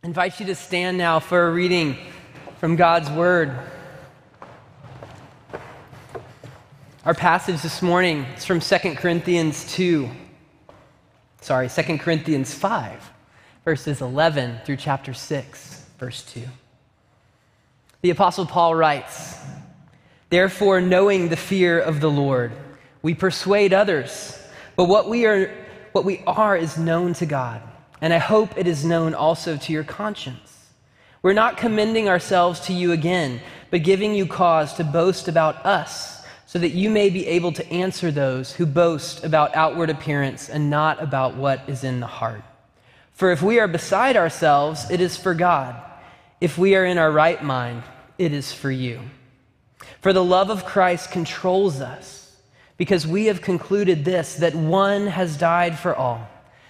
I invite you to stand now for a reading from God's Word. Our passage this morning is from 2 Corinthians 2. Sorry, 2 Corinthians 5, verses 11 through chapter 6, verse 2. The Apostle Paul writes, Therefore, knowing the fear of the Lord, we persuade others, but what we are, what we are is known to God and I hope it is known also to your conscience. We're not commending ourselves to you again, but giving you cause to boast about us, so that you may be able to answer those who boast about outward appearance and not about what is in the heart. For if we are beside ourselves, it is for God. If we are in our right mind, it is for you. For the love of Christ controls us, because we have concluded this that one has died for all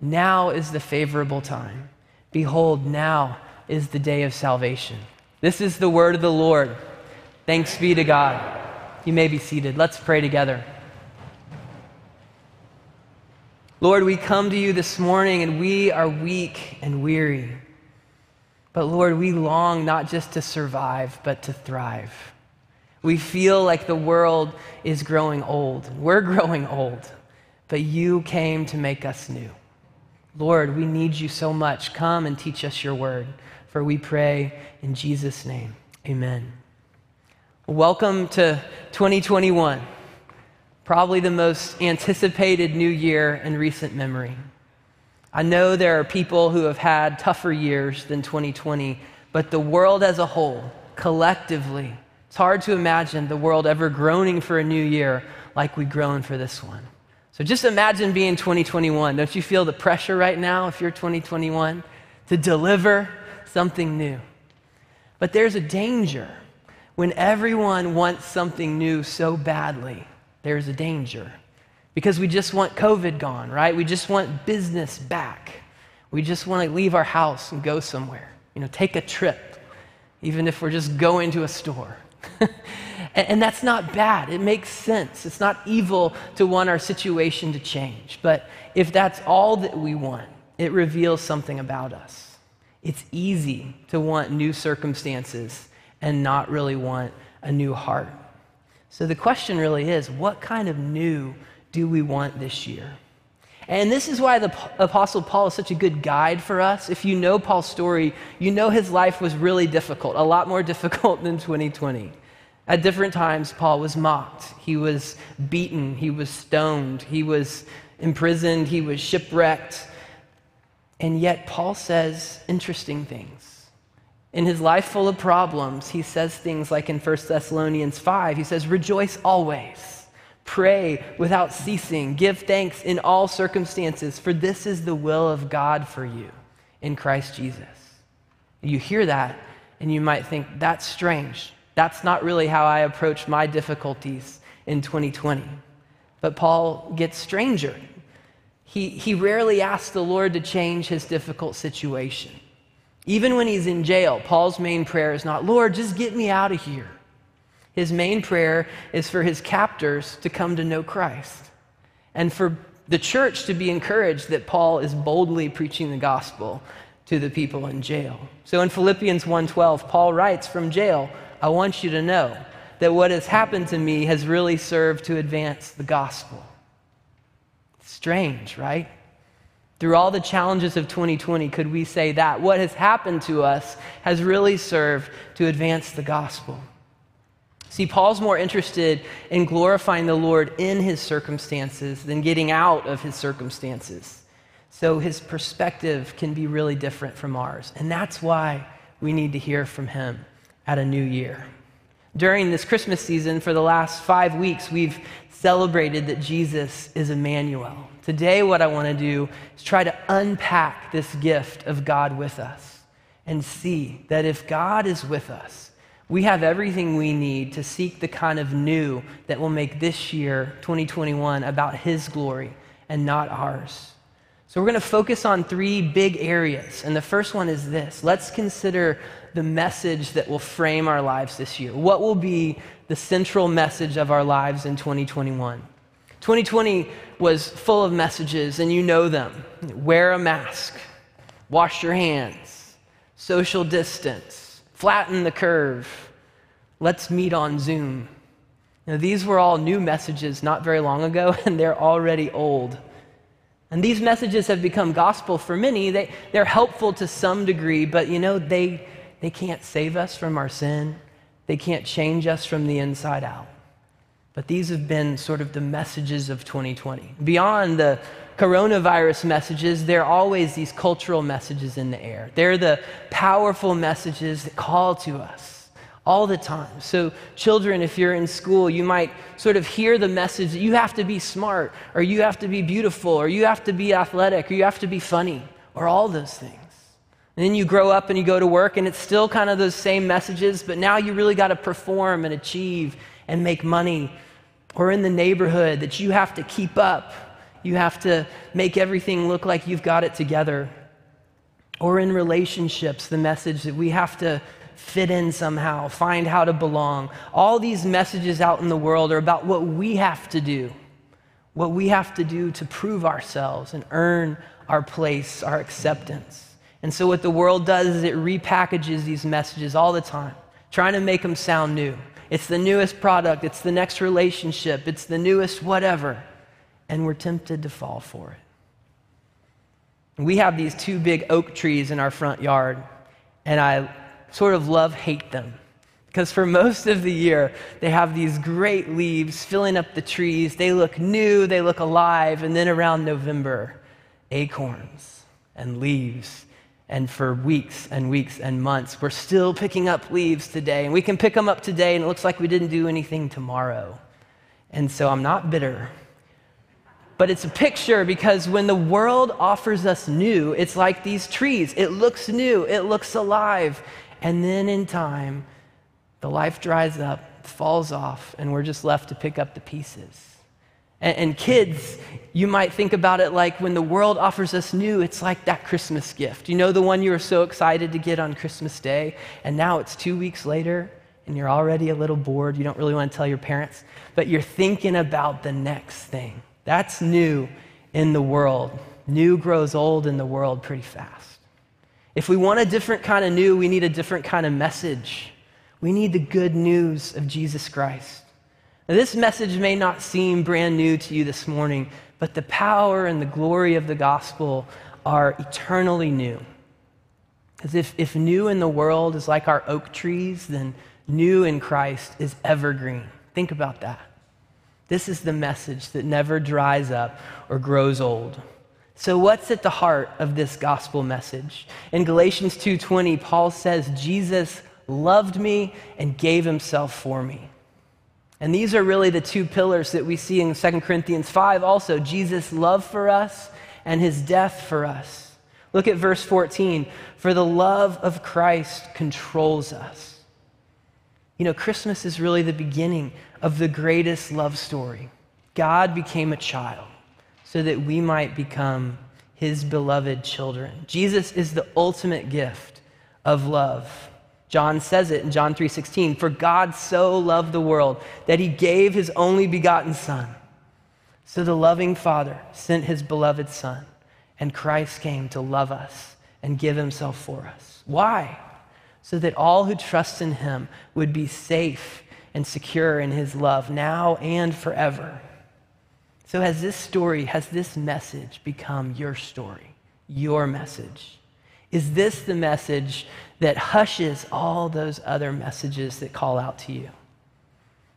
now is the favorable time. Behold, now is the day of salvation. This is the word of the Lord. Thanks be to God. You may be seated. Let's pray together. Lord, we come to you this morning and we are weak and weary. But Lord, we long not just to survive, but to thrive. We feel like the world is growing old. We're growing old, but you came to make us new. Lord, we need you so much. Come and teach us your word. For we pray in Jesus' name. Amen. Welcome to 2021, probably the most anticipated new year in recent memory. I know there are people who have had tougher years than 2020, but the world as a whole, collectively, it's hard to imagine the world ever groaning for a new year like we groan for this one. So just imagine being 2021. Don't you feel the pressure right now if you're 2021 to deliver something new? But there's a danger when everyone wants something new so badly. There's a danger because we just want COVID gone, right? We just want business back. We just want to leave our house and go somewhere, you know, take a trip, even if we're just going to a store. And, and that's not bad. It makes sense. It's not evil to want our situation to change. But if that's all that we want, it reveals something about us. It's easy to want new circumstances and not really want a new heart. So the question really is what kind of new do we want this year? And this is why the Apostle Paul is such a good guide for us. If you know Paul's story, you know his life was really difficult, a lot more difficult than 2020. At different times, Paul was mocked. He was beaten. He was stoned. He was imprisoned. He was shipwrecked. And yet, Paul says interesting things. In his life full of problems, he says things like in 1 Thessalonians 5, he says, Rejoice always, pray without ceasing, give thanks in all circumstances, for this is the will of God for you in Christ Jesus. You hear that, and you might think, That's strange. That's not really how I approached my difficulties in 2020. But Paul gets stranger. He, he rarely asks the Lord to change his difficult situation. Even when he's in jail, Paul's main prayer is not, Lord, just get me out of here. His main prayer is for his captors to come to know Christ and for the church to be encouraged that Paul is boldly preaching the gospel to the people in jail. So in Philippians 1:12, Paul writes from jail, I want you to know that what has happened to me has really served to advance the gospel. Strange, right? Through all the challenges of 2020, could we say that what has happened to us has really served to advance the gospel? See, Paul's more interested in glorifying the Lord in his circumstances than getting out of his circumstances. So his perspective can be really different from ours. And that's why we need to hear from him at a new year. During this Christmas season, for the last five weeks, we've celebrated that Jesus is Emmanuel. Today, what I want to do is try to unpack this gift of God with us and see that if God is with us, we have everything we need to seek the kind of new that will make this year, 2021, about His glory and not ours. So, we're going to focus on three big areas. And the first one is this let's consider the message that will frame our lives this year. What will be the central message of our lives in 2021? 2020 was full of messages, and you know them. Wear a mask, wash your hands, social distance, flatten the curve, let's meet on Zoom. Now, these were all new messages not very long ago, and they're already old. And these messages have become gospel for many. They, they're helpful to some degree, but you know, they, they can't save us from our sin. They can't change us from the inside out. But these have been sort of the messages of 2020. Beyond the coronavirus messages, there are always these cultural messages in the air. They're the powerful messages that call to us all the time. So, children, if you're in school, you might sort of hear the message that you have to be smart, or you have to be beautiful, or you have to be athletic, or you have to be funny, or all those things. And then you grow up and you go to work, and it's still kind of those same messages, but now you really got to perform and achieve and make money. Or in the neighborhood, that you have to keep up, you have to make everything look like you've got it together. Or in relationships, the message that we have to fit in somehow, find how to belong. All these messages out in the world are about what we have to do, what we have to do to prove ourselves and earn our place, our acceptance. And so, what the world does is it repackages these messages all the time, trying to make them sound new. It's the newest product, it's the next relationship, it's the newest whatever. And we're tempted to fall for it. We have these two big oak trees in our front yard, and I sort of love hate them. Because for most of the year, they have these great leaves filling up the trees. They look new, they look alive. And then around November, acorns and leaves. And for weeks and weeks and months, we're still picking up leaves today. And we can pick them up today, and it looks like we didn't do anything tomorrow. And so I'm not bitter. But it's a picture because when the world offers us new, it's like these trees. It looks new, it looks alive, and then in time, the life dries up, falls off, and we're just left to pick up the pieces. And, and, kids, you might think about it like when the world offers us new, it's like that Christmas gift. You know, the one you were so excited to get on Christmas Day, and now it's two weeks later, and you're already a little bored. You don't really want to tell your parents, but you're thinking about the next thing. That's new in the world. New grows old in the world pretty fast. If we want a different kind of new, we need a different kind of message. We need the good news of Jesus Christ. Now, this message may not seem brand new to you this morning, but the power and the glory of the gospel are eternally new. Because if, if new in the world is like our oak trees, then new in Christ is evergreen. Think about that. This is the message that never dries up or grows old. So what's at the heart of this gospel message? In Galatians 2:20, Paul says Jesus loved me and gave himself for me. And these are really the two pillars that we see in 2 Corinthians 5 also, Jesus' love for us and his death for us. Look at verse 14. For the love of Christ controls us. You know, Christmas is really the beginning of the greatest love story. God became a child so that we might become his beloved children. Jesus is the ultimate gift of love. John says it in John 3:16, "For God so loved the world that he gave his only begotten son." So the loving Father sent his beloved son, and Christ came to love us and give himself for us. Why? So that all who trust in him would be safe and secure in his love now and forever. So has this story, has this message become your story, your message? Is this the message that hushes all those other messages that call out to you?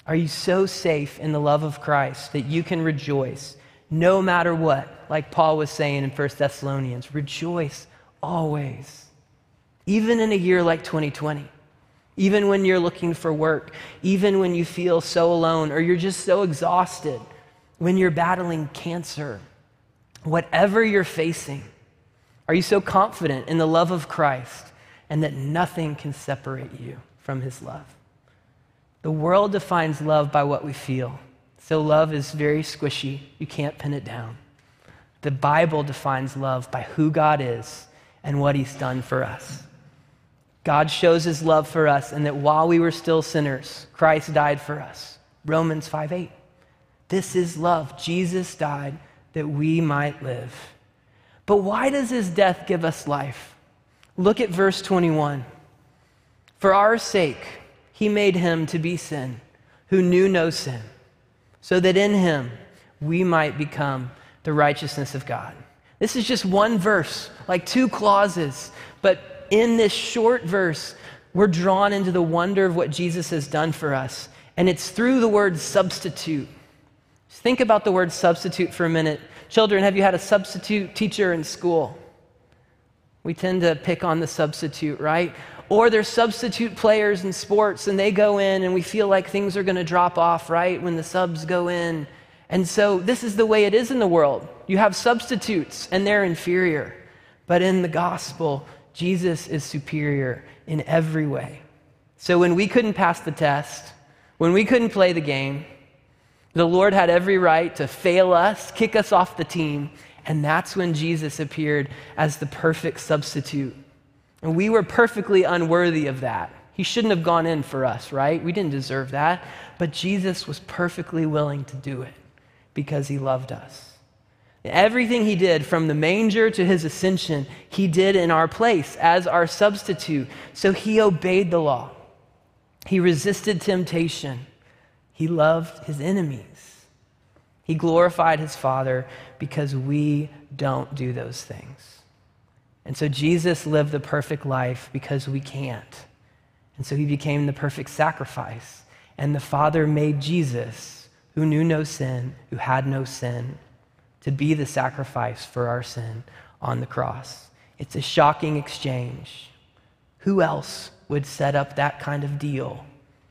Are you so safe in the love of Christ that you can rejoice no matter what? Like Paul was saying in 1 Thessalonians, rejoice always. Even in a year like 2020, even when you're looking for work, even when you feel so alone or you're just so exhausted, when you're battling cancer, whatever you're facing, are you so confident in the love of Christ and that nothing can separate you from his love? The world defines love by what we feel. So love is very squishy. You can't pin it down. The Bible defines love by who God is and what he's done for us. God shows his love for us and that while we were still sinners, Christ died for us. Romans 5 8. This is love. Jesus died that we might live. But why does his death give us life? Look at verse 21. For our sake, he made him to be sin, who knew no sin, so that in him we might become the righteousness of God. This is just one verse, like two clauses, but in this short verse, we're drawn into the wonder of what Jesus has done for us. And it's through the word substitute. Think about the word substitute for a minute. Children, have you had a substitute teacher in school? We tend to pick on the substitute, right? Or there's substitute players in sports and they go in and we feel like things are going to drop off, right, when the subs go in. And so this is the way it is in the world. You have substitutes and they're inferior. But in the gospel, Jesus is superior in every way. So when we couldn't pass the test, when we couldn't play the game, the Lord had every right to fail us, kick us off the team, and that's when Jesus appeared as the perfect substitute and we were perfectly unworthy of that. He shouldn't have gone in for us, right? We didn't deserve that. But Jesus was perfectly willing to do it because he loved us. Everything he did, from the manger to his ascension, he did in our place as our substitute. So he obeyed the law. He resisted temptation. He loved his enemies. He glorified his Father because we don't do those things. And so Jesus lived the perfect life because we can't. And so he became the perfect sacrifice. And the Father made Jesus, who knew no sin, who had no sin, to be the sacrifice for our sin on the cross. It's a shocking exchange. Who else would set up that kind of deal?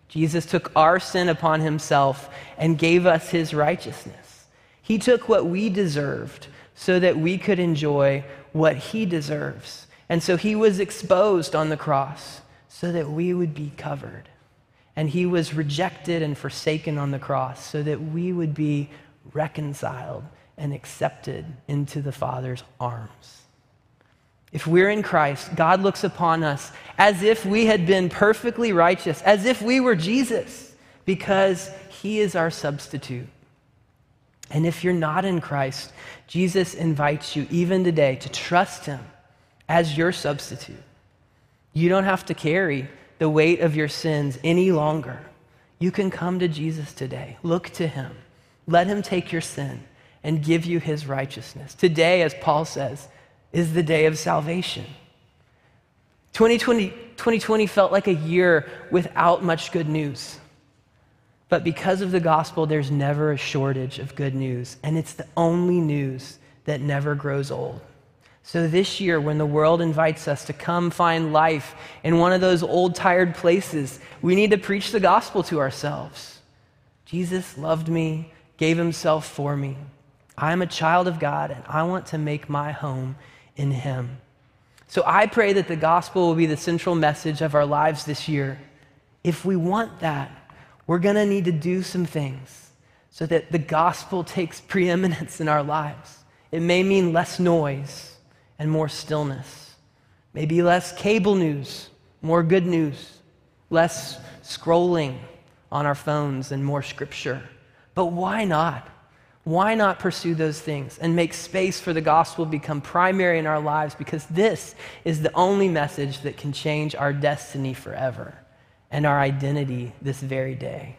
Jesus took our sin upon himself and gave us his righteousness. He took what we deserved so that we could enjoy what he deserves. And so he was exposed on the cross so that we would be covered. And he was rejected and forsaken on the cross so that we would be reconciled and accepted into the Father's arms. If we're in Christ, God looks upon us as if we had been perfectly righteous, as if we were Jesus, because he is our substitute. And if you're not in Christ, Jesus invites you even today to trust him as your substitute. You don't have to carry the weight of your sins any longer. You can come to Jesus today. Look to him. Let him take your sin and give you his righteousness. Today, as Paul says, is the day of salvation. 2020, 2020 felt like a year without much good news. But because of the gospel, there's never a shortage of good news, and it's the only news that never grows old. So this year, when the world invites us to come find life in one of those old, tired places, we need to preach the gospel to ourselves. Jesus loved me, gave himself for me. I'm a child of God, and I want to make my home in him. So I pray that the gospel will be the central message of our lives this year. If we want that, we're going to need to do some things so that the gospel takes preeminence in our lives. It may mean less noise and more stillness, maybe less cable news more good news, less scrolling on our phones, and more scripture. But why not? Why not pursue those things and make space for the gospel become primary in our lives? Because this is the only message that can change our destiny forever and our identity this very day.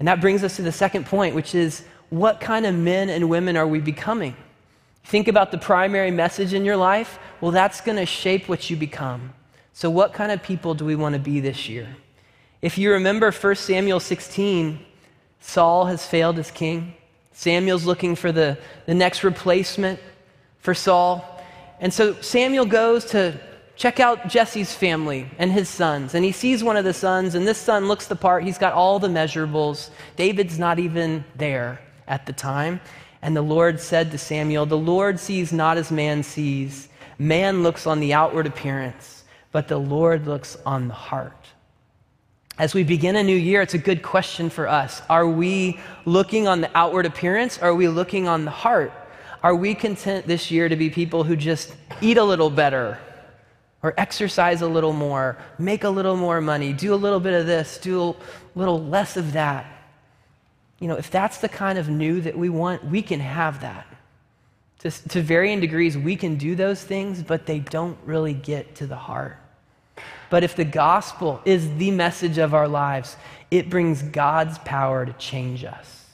And that brings us to the second point, which is what kind of men and women are we becoming? Think about the primary message in your life. Well, that's going to shape what you become. So, what kind of people do we want to be this year? If you remember 1 Samuel 16, Saul has failed as king. Samuel's looking for the, the next replacement for Saul. And so Samuel goes to check out Jesse's family and his sons. And he sees one of the sons, and this son looks the part. He's got all the measurables. David's not even there at the time. And the Lord said to Samuel, The Lord sees not as man sees. Man looks on the outward appearance, but the Lord looks on the heart. As we begin a new year, it's a good question for us. Are we looking on the outward appearance? Or are we looking on the heart? Are we content this year to be people who just eat a little better or exercise a little more, make a little more money, do a little bit of this, do a little less of that? You know, if that's the kind of new that we want, we can have that. To, to varying degrees, we can do those things, but they don't really get to the heart. But if the gospel is the message of our lives, it brings God's power to change us.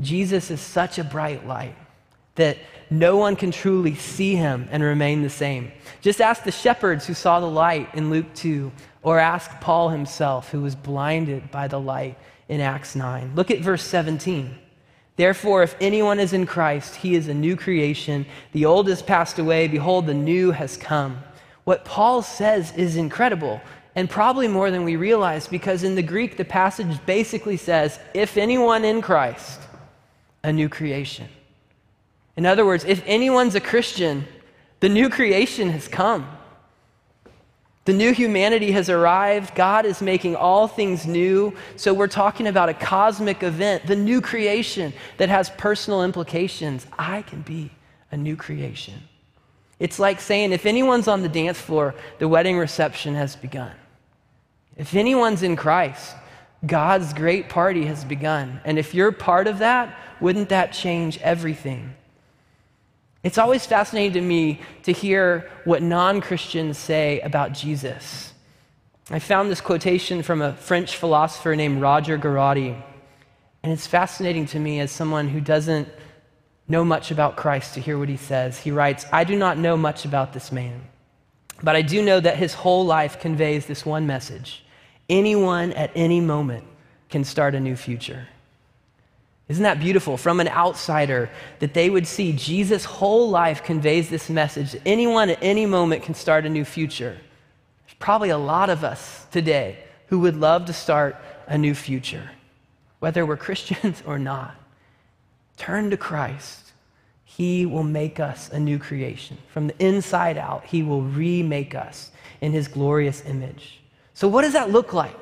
Jesus is such a bright light that no one can truly see him and remain the same. Just ask the shepherds who saw the light in Luke 2, or ask Paul himself, who was blinded by the light in Acts 9. Look at verse 17. Therefore, if anyone is in Christ, he is a new creation. The old has passed away. Behold, the new has come. What Paul says is incredible, and probably more than we realize, because in the Greek, the passage basically says, if anyone in Christ, a new creation. In other words, if anyone's a Christian, the new creation has come. The new humanity has arrived. God is making all things new. So we're talking about a cosmic event, the new creation that has personal implications. I can be a new creation. It's like saying if anyone's on the dance floor, the wedding reception has begun. If anyone's in Christ, God's great party has begun. And if you're part of that, wouldn't that change everything? It's always fascinating to me to hear what non Christians say about Jesus. I found this quotation from a French philosopher named Roger Garaudy. And it's fascinating to me as someone who doesn't know much about Christ to hear what he says. He writes, I do not know much about this man, but I do know that his whole life conveys this one message anyone at any moment can start a new future. Isn't that beautiful? From an outsider, that they would see Jesus' whole life conveys this message. Anyone at any moment can start a new future. There's probably a lot of us today who would love to start a new future, whether we're Christians or not. Turn to Christ. He will make us a new creation. From the inside out, He will remake us in His glorious image. So, what does that look like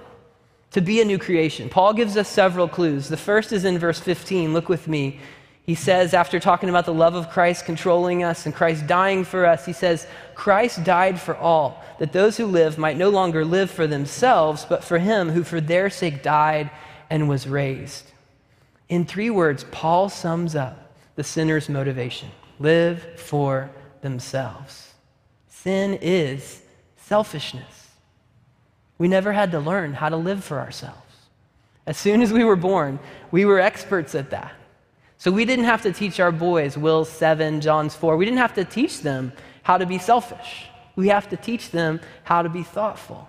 to be a new creation? Paul gives us several clues. The first is in verse 15. Look with me. He says, after talking about the love of Christ controlling us and Christ dying for us, he says, Christ died for all, that those who live might no longer live for themselves, but for him who for their sake died and was raised. In three words, Paul sums up the sinner's motivation live for themselves. Sin is selfishness. We never had to learn how to live for ourselves. As soon as we were born, we were experts at that. So we didn't have to teach our boys, Will 7, John's 4, we didn't have to teach them how to be selfish. We have to teach them how to be thoughtful.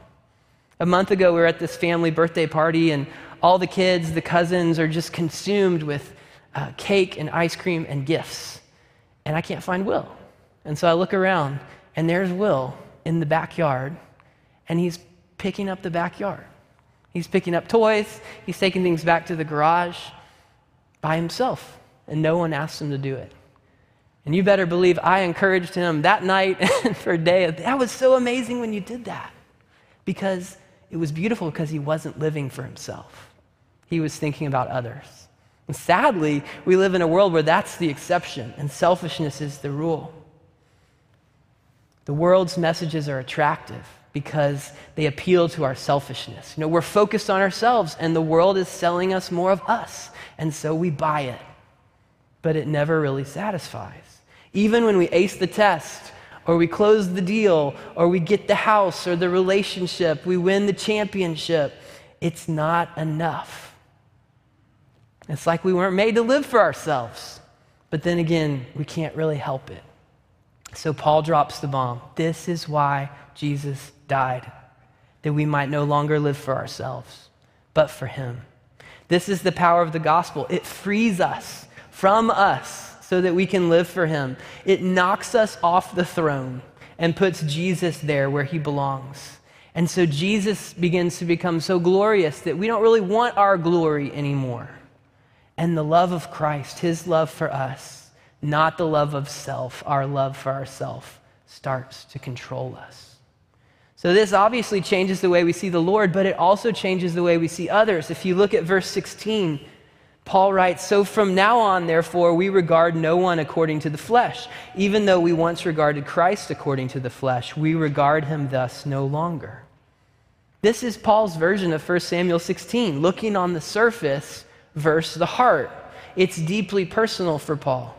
A month ago, we were at this family birthday party, and all the kids, the cousins, are just consumed with uh, cake and ice cream and gifts. And I can't find Will. And so I look around, and there's Will in the backyard, and he's picking up the backyard. He's picking up toys, he's taking things back to the garage by himself, and no one asked him to do it. And you better believe I encouraged him that night and for a day. That was so amazing when you did that because it was beautiful because he wasn't living for himself he was thinking about others. And sadly, we live in a world where that's the exception and selfishness is the rule. The world's messages are attractive because they appeal to our selfishness. You know, we're focused on ourselves, and the world is selling us more of us, and so we buy it. But it never really satisfies. Even when we ace the test, or we close the deal, or we get the house or the relationship, we win the championship, it's not enough. It's like we weren't made to live for ourselves. But then again, we can't really help it. So Paul drops the bomb. This is why Jesus died, that we might no longer live for ourselves, but for him. This is the power of the gospel. It frees us from us so that we can live for him. It knocks us off the throne and puts Jesus there where he belongs. And so Jesus begins to become so glorious that we don't really want our glory anymore. And the love of Christ, his love for us, not the love of self, our love for ourself, starts to control us. So, this obviously changes the way we see the Lord, but it also changes the way we see others. If you look at verse 16, Paul writes, So from now on, therefore, we regard no one according to the flesh. Even though we once regarded Christ according to the flesh, we regard him thus no longer. This is Paul's version of 1 Samuel 16, looking on the surface versus the heart. It's deeply personal for Paul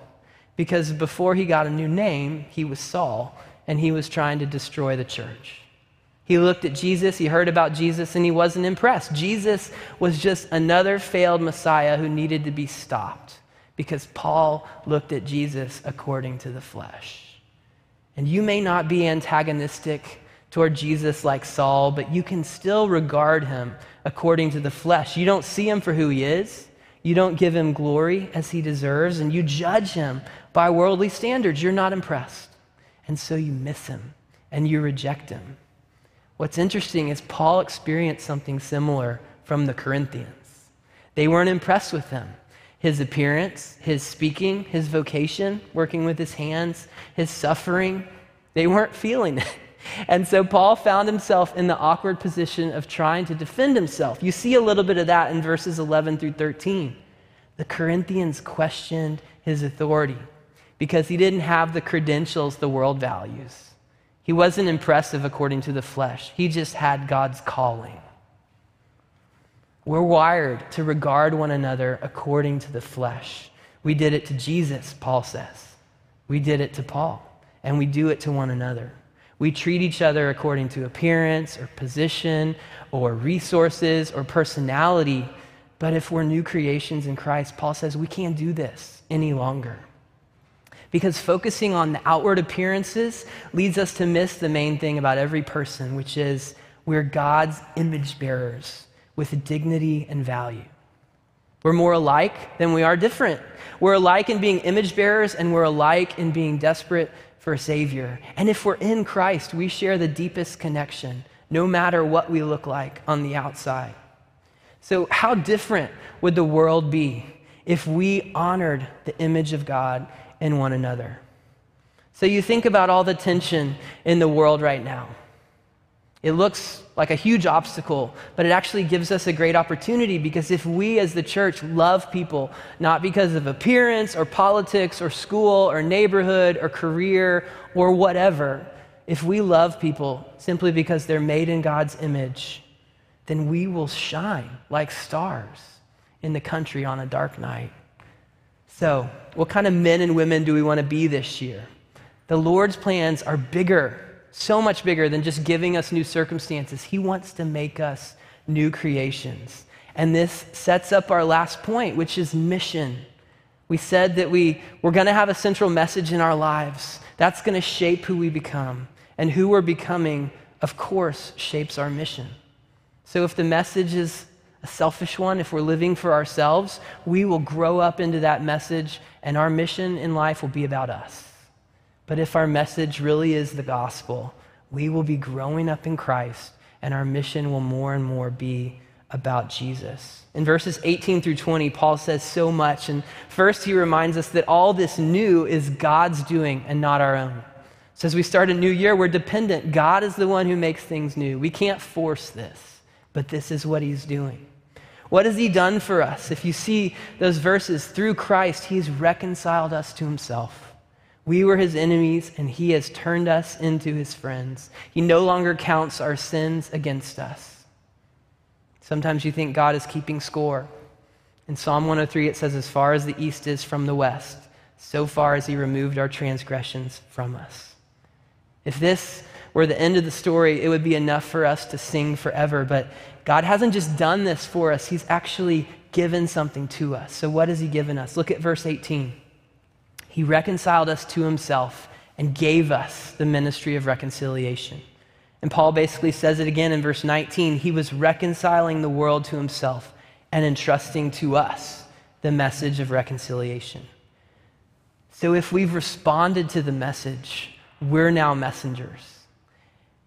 because before he got a new name, he was Saul and he was trying to destroy the church. He looked at Jesus, he heard about Jesus, and he wasn't impressed. Jesus was just another failed Messiah who needed to be stopped because Paul looked at Jesus according to the flesh. And you may not be antagonistic toward Jesus like Saul, but you can still regard him according to the flesh. You don't see him for who he is, you don't give him glory as he deserves, and you judge him by worldly standards. You're not impressed. And so you miss him and you reject him. What's interesting is Paul experienced something similar from the Corinthians. They weren't impressed with him. His appearance, his speaking, his vocation, working with his hands, his suffering, they weren't feeling it. And so Paul found himself in the awkward position of trying to defend himself. You see a little bit of that in verses 11 through 13. The Corinthians questioned his authority because he didn't have the credentials the world values. He wasn't impressive according to the flesh, he just had God's calling. We're wired to regard one another according to the flesh. We did it to Jesus, Paul says. We did it to Paul, and we do it to one another. We treat each other according to appearance or position or resources or personality. But if we're new creations in Christ, Paul says we can't do this any longer. Because focusing on the outward appearances leads us to miss the main thing about every person, which is we're God's image bearers with dignity and value. We're more alike than we are different. We're alike in being image bearers, and we're alike in being desperate for a Savior. And if we're in Christ, we share the deepest connection, no matter what we look like on the outside. So, how different would the world be if we honored the image of God in one another. So you think about all the tension in the world right now. It looks like a huge obstacle, but it actually gives us a great opportunity because if we as the church love people, not because of appearance or politics or school or neighborhood or career or whatever, if we love people simply because they're made in God's image, then we will shine like stars in the country on a dark night. So, what kind of men and women do we want to be this year? The Lord's plans are bigger, so much bigger than just giving us new circumstances. He wants to make us new creations. And this sets up our last point, which is mission. We said that we, we're going to have a central message in our lives. That's going to shape who we become. And who we're becoming, of course, shapes our mission. So if the message is a selfish one, if we're living for ourselves, we will grow up into that message and our mission in life will be about us. But if our message really is the gospel, we will be growing up in Christ and our mission will more and more be about Jesus. In verses 18 through 20, Paul says so much. And first, he reminds us that all this new is God's doing and not our own. So, as we start a new year, we're dependent. God is the one who makes things new. We can't force this, but this is what he's doing. What has he done for us? If you see those verses, through Christ, he's reconciled us to himself. We were his enemies, and he has turned us into his friends. He no longer counts our sins against us. Sometimes you think God is keeping score. In Psalm 103, it says, As far as the east is from the west, so far as he removed our transgressions from us. If this were the end of the story, it would be enough for us to sing forever. But God hasn't just done this for us, He's actually given something to us. So, what has He given us? Look at verse 18. He reconciled us to Himself and gave us the ministry of reconciliation. And Paul basically says it again in verse 19. He was reconciling the world to Himself and entrusting to us the message of reconciliation. So, if we've responded to the message, we're now messengers.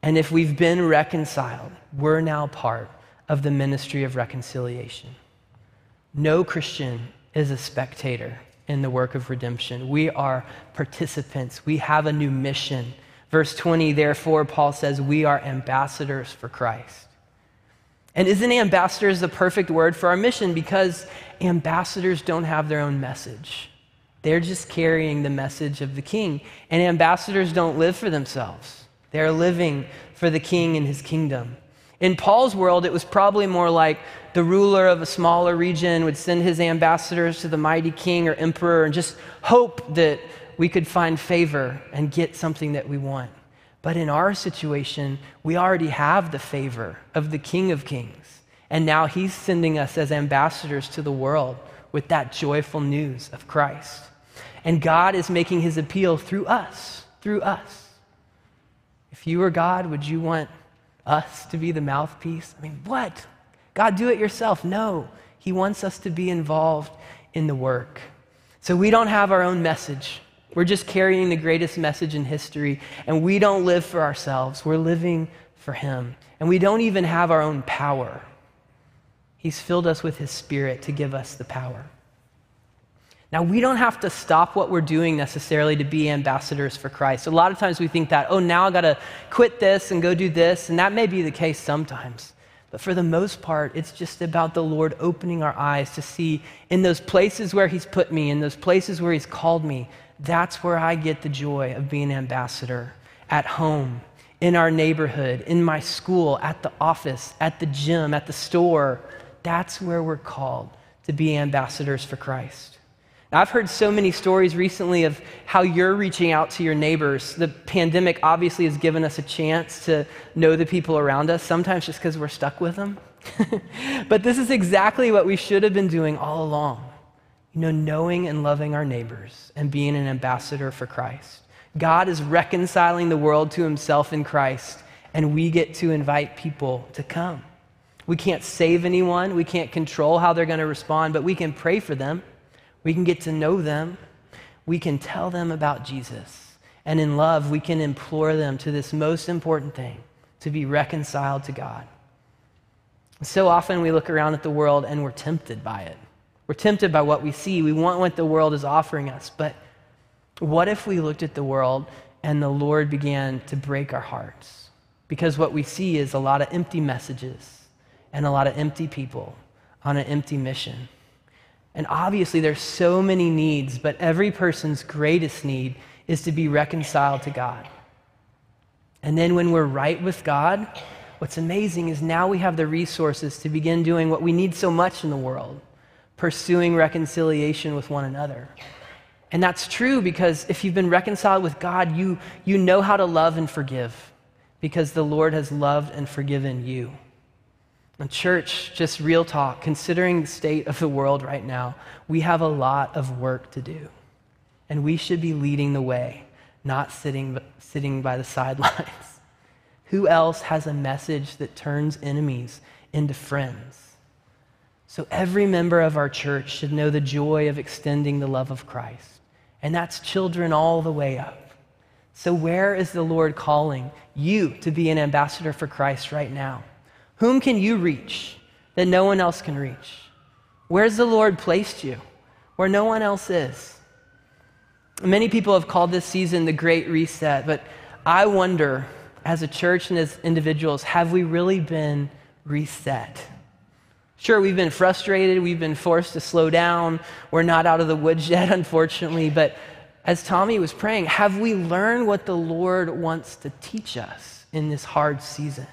And if we've been reconciled, we're now part of the ministry of reconciliation. No Christian is a spectator in the work of redemption. We are participants. We have a new mission. Verse 20, therefore, Paul says, we are ambassadors for Christ. And isn't ambassadors the perfect word for our mission? Because ambassadors don't have their own message. They're just carrying the message of the king. And ambassadors don't live for themselves. They're living for the king and his kingdom. In Paul's world, it was probably more like the ruler of a smaller region would send his ambassadors to the mighty king or emperor and just hope that we could find favor and get something that we want. But in our situation, we already have the favor of the King of Kings. And now he's sending us as ambassadors to the world with that joyful news of Christ. And God is making his appeal through us, through us. If you were God, would you want us to be the mouthpiece? I mean, what? God, do it yourself. No, He wants us to be involved in the work. So we don't have our own message. We're just carrying the greatest message in history, and we don't live for ourselves. We're living for Him. And we don't even have our own power. He's filled us with His Spirit to give us the power. Now, we don't have to stop what we're doing necessarily to be ambassadors for Christ. A lot of times we think that, oh, now I got to quit this and go do this, and that may be the case sometimes. But for the most part, it's just about the Lord opening our eyes to see in those places where He's put me, in those places where He's called me, that's where I get the joy of being an ambassador at home, in our neighborhood, in my school, at the office, at the gym, at the store. That's where we're called to be ambassadors for Christ. I've heard so many stories recently of how you're reaching out to your neighbors. The pandemic obviously has given us a chance to know the people around us, sometimes just because we're stuck with them. but this is exactly what we should have been doing all along. You know, knowing and loving our neighbors and being an ambassador for Christ. God is reconciling the world to himself in Christ, and we get to invite people to come. We can't save anyone, we can't control how they're going to respond, but we can pray for them. We can get to know them. We can tell them about Jesus. And in love, we can implore them to this most important thing to be reconciled to God. So often we look around at the world and we're tempted by it. We're tempted by what we see. We want what the world is offering us. But what if we looked at the world and the Lord began to break our hearts? Because what we see is a lot of empty messages and a lot of empty people on an empty mission. And obviously, there's so many needs, but every person's greatest need is to be reconciled to God. And then when we're right with God, what's amazing is now we have the resources to begin doing what we need so much in the world pursuing reconciliation with one another. And that's true because if you've been reconciled with God, you, you know how to love and forgive because the Lord has loved and forgiven you. And church, just real talk, considering the state of the world right now, we have a lot of work to do. And we should be leading the way, not sitting, sitting by the sidelines. Who else has a message that turns enemies into friends? So every member of our church should know the joy of extending the love of Christ. And that's children all the way up. So, where is the Lord calling you to be an ambassador for Christ right now? Whom can you reach that no one else can reach? Where's the Lord placed you? Where no one else is. Many people have called this season the Great Reset, but I wonder, as a church and as individuals, have we really been reset? Sure, we've been frustrated, we've been forced to slow down, we're not out of the woods yet, unfortunately, but as Tommy was praying, have we learned what the Lord wants to teach us in this hard season?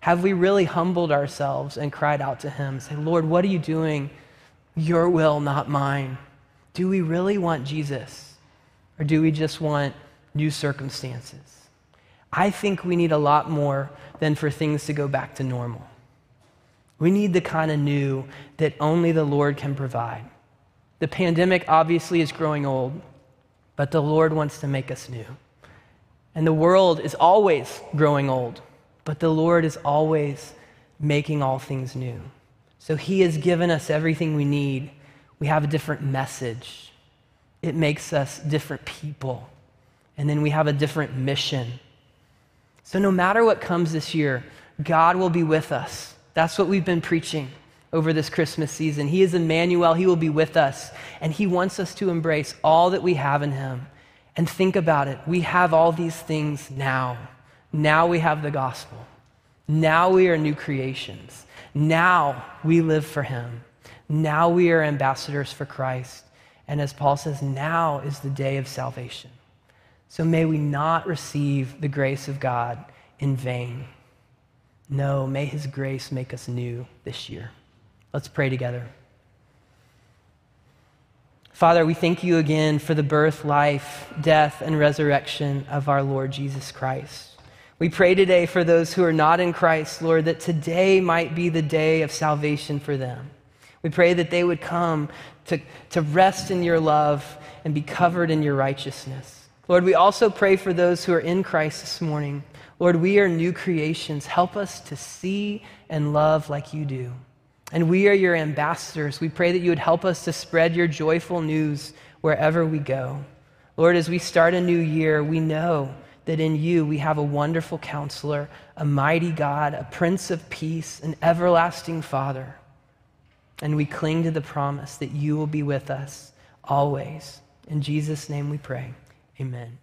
Have we really humbled ourselves and cried out to Him, say, Lord, what are you doing? Your will, not mine. Do we really want Jesus? Or do we just want new circumstances? I think we need a lot more than for things to go back to normal. We need the kind of new that only the Lord can provide. The pandemic obviously is growing old, but the Lord wants to make us new. And the world is always growing old, but the Lord is always making all things new. So He has given us everything we need. We have a different message, it makes us different people. And then we have a different mission. So no matter what comes this year, God will be with us. That's what we've been preaching over this Christmas season. He is Emmanuel, He will be with us, and He wants us to embrace all that we have in Him. And think about it we have all these things now. Now we have the gospel. Now we are new creations. Now we live for Him. Now we are ambassadors for Christ. And as Paul says, now is the day of salvation. So may we not receive the grace of God in vain. No, may His grace make us new this year. Let's pray together. Father, we thank you again for the birth, life, death, and resurrection of our Lord Jesus Christ. We pray today for those who are not in Christ, Lord, that today might be the day of salvation for them. We pray that they would come to, to rest in your love and be covered in your righteousness. Lord, we also pray for those who are in Christ this morning. Lord, we are new creations. Help us to see and love like you do. And we are your ambassadors. We pray that you would help us to spread your joyful news wherever we go. Lord, as we start a new year, we know that in you we have a wonderful counselor, a mighty God, a prince of peace, an everlasting Father. And we cling to the promise that you will be with us always. In Jesus' name we pray. Amen.